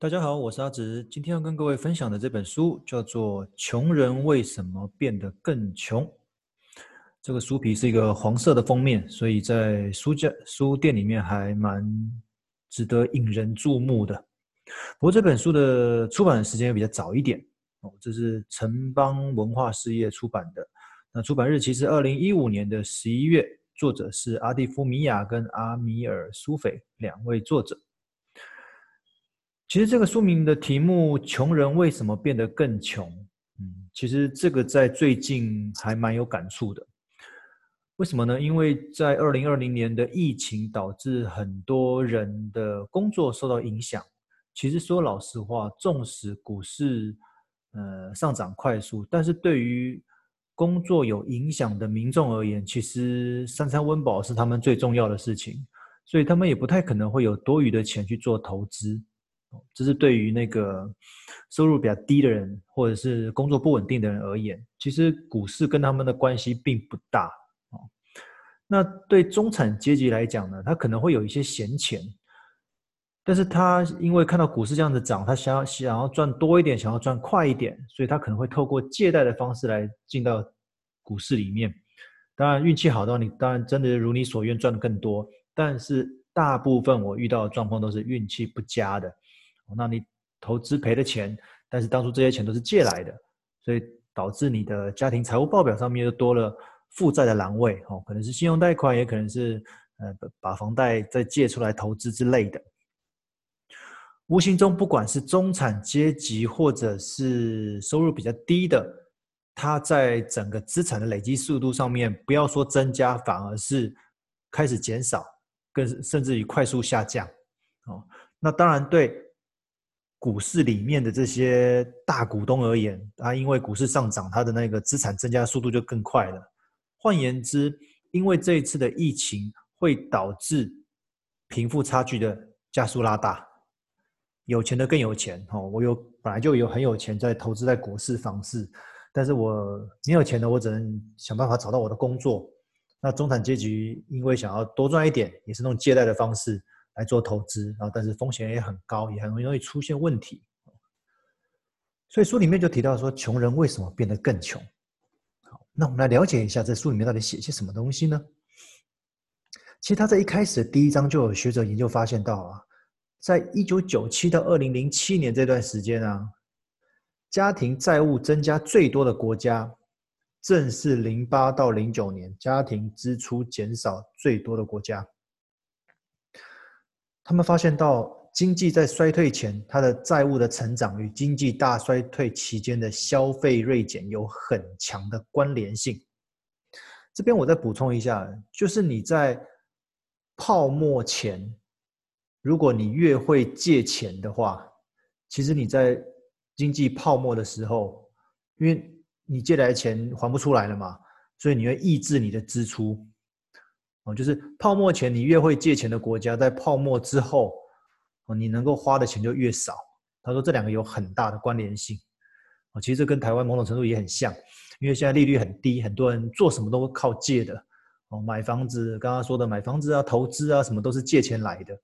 大家好，我是阿直。今天要跟各位分享的这本书叫做《穷人为什么变得更穷》。这个书皮是一个黄色的封面，所以在书架、书店里面还蛮值得引人注目的。不过这本书的出版时间比较早一点哦，这是城邦文化事业出版的。那出版日期是二零一五年的十一月，作者是阿蒂夫米亚跟阿米尔苏菲两位作者。其实这个书名的题目“穷人为什么变得更穷”，嗯，其实这个在最近还蛮有感触的。为什么呢？因为在二零二零年的疫情导致很多人的工作受到影响。其实说老实话，纵使股市呃上涨快速，但是对于工作有影响的民众而言，其实三餐温饱是他们最重要的事情，所以他们也不太可能会有多余的钱去做投资。这是对于那个收入比较低的人，或者是工作不稳定的人而言，其实股市跟他们的关系并不大。那对中产阶级来讲呢，他可能会有一些闲钱，但是他因为看到股市这样子涨，他想要想要赚多一点，想要赚快一点，所以他可能会透过借贷的方式来进到股市里面。当然运气好到你，当然真的如你所愿赚的更多，但是大部分我遇到的状况都是运气不佳的。那你投资赔了钱，但是当初这些钱都是借来的，所以导致你的家庭财务报表上面又多了负债的栏位哦，可能是信用贷款，也可能是呃把房贷再借出来投资之类的。无形中，不管是中产阶级或者是收入比较低的，他在整个资产的累积速度上面，不要说增加，反而是开始减少，更甚至于快速下降哦。那当然对。股市里面的这些大股东而言，啊，因为股市上涨，它的那个资产增加速度就更快了。换言之，因为这一次的疫情会导致贫富差距的加速拉大，有钱的更有钱。哦，我有本来就有很有钱在投资在股市房市，但是我没有钱的，我只能想办法找到我的工作。那中产阶级因为想要多赚一点，也是那种借贷的方式。来做投资，然后但是风险也很高，也很容易出现问题。所以书里面就提到说，穷人为什么变得更穷？好，那我们来了解一下这书里面到底写些什么东西呢？其实他在一开始的第一章就有学者研究发现到啊，在一九九七到二零零七年这段时间啊，家庭债务增加最多的国家，正是零八到零九年家庭支出减少最多的国家。他们发现到，经济在衰退前，它的债务的成长与经济大衰退期间的消费锐减有很强的关联性。这边我再补充一下，就是你在泡沫前，如果你越会借钱的话，其实你在经济泡沫的时候，因为你借来的钱还不出来了嘛，所以你会抑制你的支出。就是泡沫前你越会借钱的国家，在泡沫之后，哦你能够花的钱就越少。他说这两个有很大的关联性。哦其实这跟台湾某种程度也很像，因为现在利率很低，很多人做什么都靠借的。哦，买房子，刚刚说的买房子啊，投资啊，什么都是借钱来的。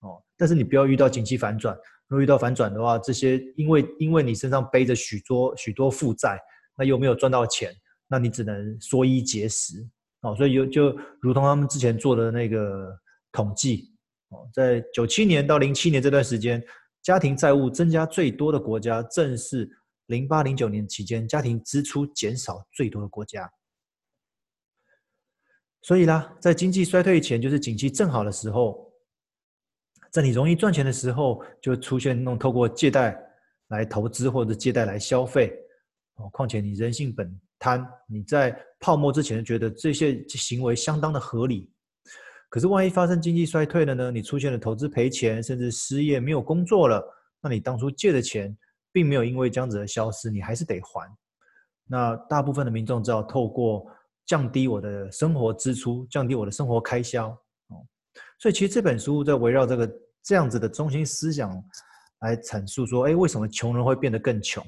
哦，但是你不要遇到景气反转，如果遇到反转的话，这些因为因为你身上背着许多许多负债，那又没有赚到钱，那你只能缩衣节食。哦，所以有就如同他们之前做的那个统计，哦，在九七年到零七年这段时间，家庭债务增加最多的国家，正是零八零九年期间家庭支出减少最多的国家。所以啦，在经济衰退前，就是景气正好的时候，在你容易赚钱的时候，就出现那种透过借贷来投资或者借贷来消费。哦，况且你人性本贪，你在泡沫之前觉得这些行为相当的合理，可是万一发生经济衰退了呢？你出现了投资赔钱，甚至失业没有工作了，那你当初借的钱并没有因为这样子而消失，你还是得还。那大部分的民众只好透过降低我的生活支出，降低我的生活开销。哦，所以其实这本书在围绕这个这样子的中心思想来阐述说，哎，为什么穷人会变得更穷？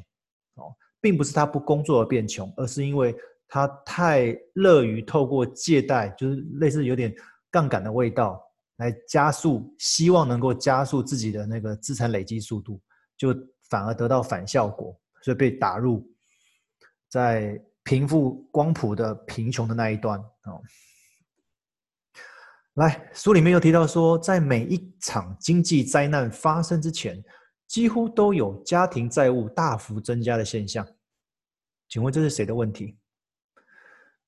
哦。并不是他不工作而变穷，而是因为他太乐于透过借贷，就是类似有点杠杆的味道，来加速，希望能够加速自己的那个资产累积速度，就反而得到反效果，所以被打入在贫富光谱的贫穷的那一端哦。来，书里面又提到说，在每一场经济灾难发生之前，几乎都有家庭债务大幅增加的现象。请问这是谁的问题？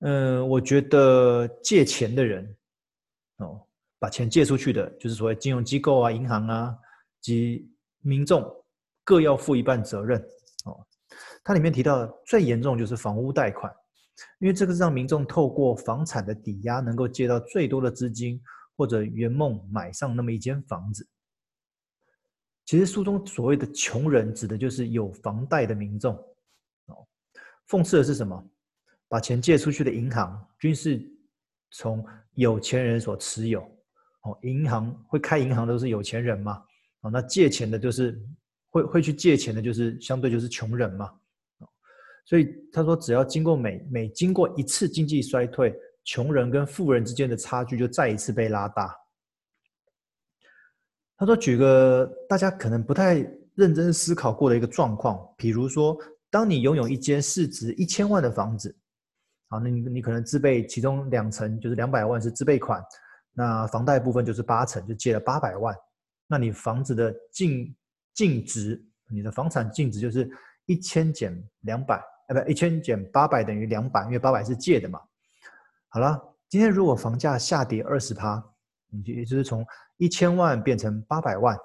嗯、我觉得借钱的人，哦，把钱借出去的，就是所谓金融机构啊、银行啊及民众各要负一半责任。哦，它里面提到的最严重就是房屋贷款。因为这个是让民众透过房产的抵押，能够借到最多的资金，或者圆梦买上那么一间房子。其实书中所谓的穷人，指的就是有房贷的民众。哦，讽刺的是什么？把钱借出去的银行，均是从有钱人所持有。哦，银行会开银行都是有钱人嘛？哦，那借钱的就是会会去借钱的，就是相对就是穷人嘛。所以他说，只要经过每每经过一次经济衰退，穷人跟富人之间的差距就再一次被拉大。他说，举个大家可能不太认真思考过的一个状况，比如说，当你拥有一间市值一千万的房子，好，那你你可能自备其中两成，就是两百万是自备款，那房贷部分就是八成，就借了八百万，那你房子的净净值，你的房产净值就是一千减两百。哎，不，一千减八百等于两百，因为八百是借的嘛。好了，今天如果房价下跌二十趴，也就是从一千万变成八百万，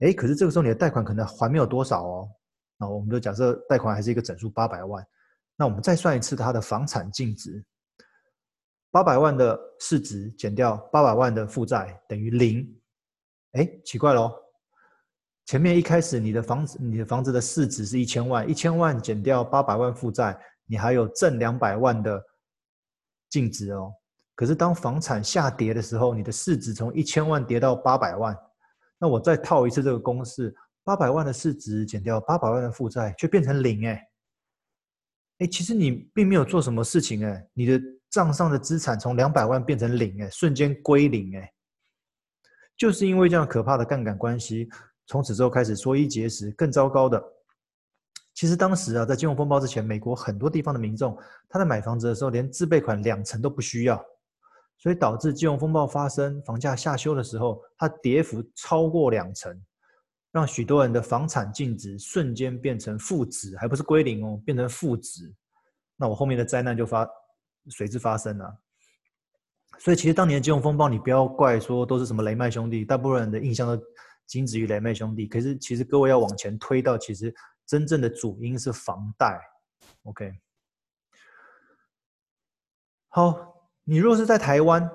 哎，可是这个时候你的贷款可能还没有多少哦。那我们就假设贷款还是一个整数八百万，那我们再算一次它的房产净值，八百万的市值减掉八百万的负债等于零。哎，奇怪喽。前面一开始，你的房子，你的房子的市值是一千万，一千万减掉八百万负债，你还有挣两百万的净值哦。可是当房产下跌的时候，你的市值从一千万跌到八百万，那我再套一次这个公式，八百万的市值减掉八百万的负债，却变成零哎。哎，其实你并没有做什么事情哎，你的账上的资产从两百万变成零哎，瞬间归零哎，就是因为这样可怕的杠杆关系。从此之后开始缩衣节食，更糟糕的，其实当时啊，在金融风暴之前，美国很多地方的民众，他在买房子的时候，连自备款两成都不需要，所以导致金融风暴发生，房价下修的时候，它跌幅超过两成，让许多人的房产净值瞬间变成负值，还不是归零哦，变成负值，那我后面的灾难就发随之发生了。所以其实当年的金融风暴，你不要怪说都是什么雷曼兄弟，大部分人的印象都。仅止于雷曼兄弟，可是其实各位要往前推到，其实真正的主因是房贷。OK，好，你若是在台湾，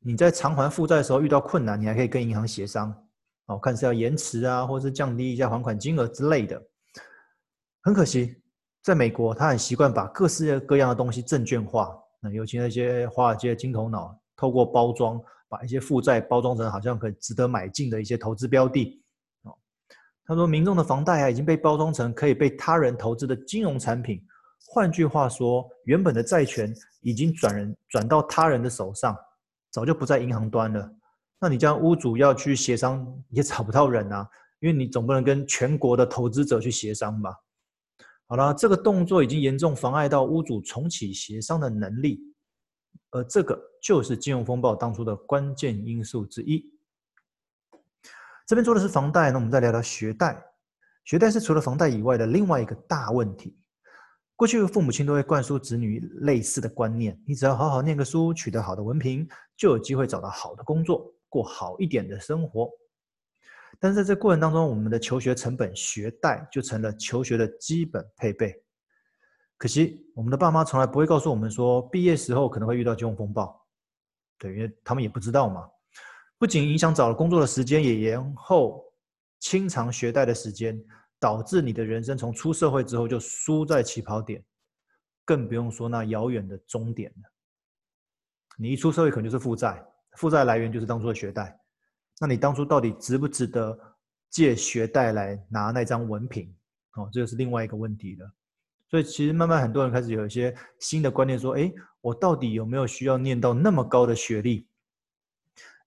你在偿还负债的时候遇到困难，你还可以跟银行协商，哦，看是要延迟啊，或者是降低一下还款金额之类的。很可惜，在美国，他很习惯把各式各样的东西证券化，那尤其那些华尔街的金头脑，透过包装。把一些负债包装成好像可值得买进的一些投资标的，哦，他说民众的房贷啊已经被包装成可以被他人投资的金融产品，换句话说，原本的债权已经转人转到他人的手上，早就不在银行端了。那你这样屋主要去协商也找不到人啊，因为你总不能跟全国的投资者去协商吧？好了，这个动作已经严重妨碍到屋主重启协商的能力。而这个就是金融风暴当初的关键因素之一。这边做的是房贷，那我们再聊聊学贷。学贷是除了房贷以外的另外一个大问题。过去父母亲都会灌输子女类似的观念：你只要好好念个书，取得好的文凭，就有机会找到好的工作，过好一点的生活。但是在这过程当中，我们的求学成本学贷就成了求学的基本配备。可惜，我们的爸妈从来不会告诉我们说，毕业时候可能会遇到金融风暴，对，因为他们也不知道嘛。不仅影响找了工作的时间，也延后清偿学贷的时间，导致你的人生从出社会之后就输在起跑点，更不用说那遥远的终点了。你一出社会，可能就是负债，负债来源就是当初的学贷。那你当初到底值不值得借学贷来拿那张文凭？哦，这就是另外一个问题了。所以其实慢慢很多人开始有一些新的观念，说：哎，我到底有没有需要念到那么高的学历？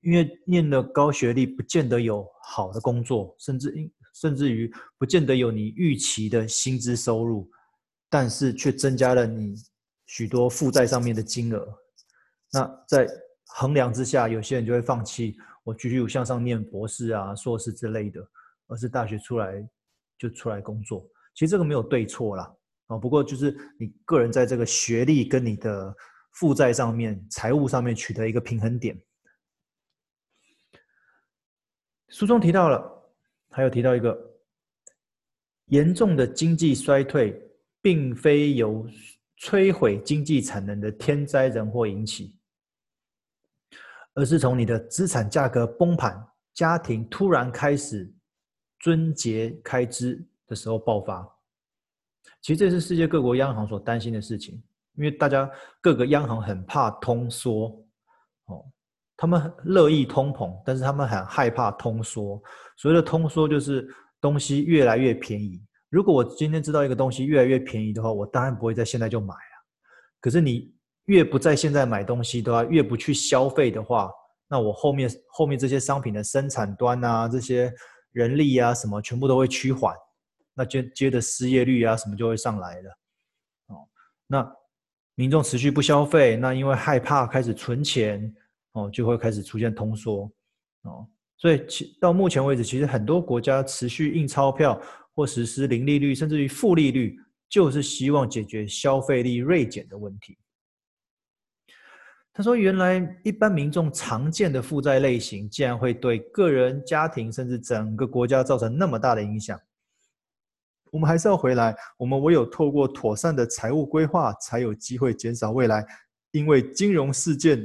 因为念了高学历不见得有好的工作，甚至甚至于不见得有你预期的薪资收入，但是却增加了你许多负债上面的金额。那在衡量之下，有些人就会放弃，我继续向上念博士啊、硕士之类的，而是大学出来就出来工作。其实这个没有对错啦，啊，不过就是你个人在这个学历跟你的负债上面、财务上面取得一个平衡点。书中提到了，还有提到一个严重的经济衰退，并非由摧毁经济产能的天灾人祸引起，而是从你的资产价格崩盘、家庭突然开始撙节开支的时候爆发。其实这是世界各国央行所担心的事情，因为大家各个央行很怕通缩，他们乐意通膨，但是他们很害怕通缩。所谓的通缩就是东西越来越便宜。如果我今天知道一个东西越来越便宜的话，我当然不会在现在就买啊。可是你越不在现在买东西的话，越不去消费的话，那我后面后面这些商品的生产端啊，这些人力啊什么，全部都会趋缓。那接接着失业率啊什么就会上来了。哦，那民众持续不消费，那因为害怕开始存钱。哦，就会开始出现通缩，哦，所以其到目前为止，其实很多国家持续印钞票或实施零利率，甚至于负利率，就是希望解决消费力锐减的问题。他说，原来一般民众常见的负债类型，竟然会对个人、家庭，甚至整个国家造成那么大的影响。我们还是要回来，我们唯有透过妥善的财务规划，才有机会减少未来因为金融事件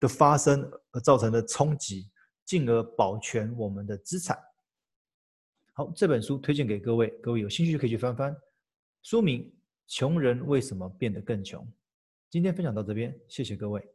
的发生而造成的冲击，进而保全我们的资产。好，这本书推荐给各位，各位有兴趣可以去翻翻。书名：穷人为什么变得更穷？今天分享到这边，谢谢各位。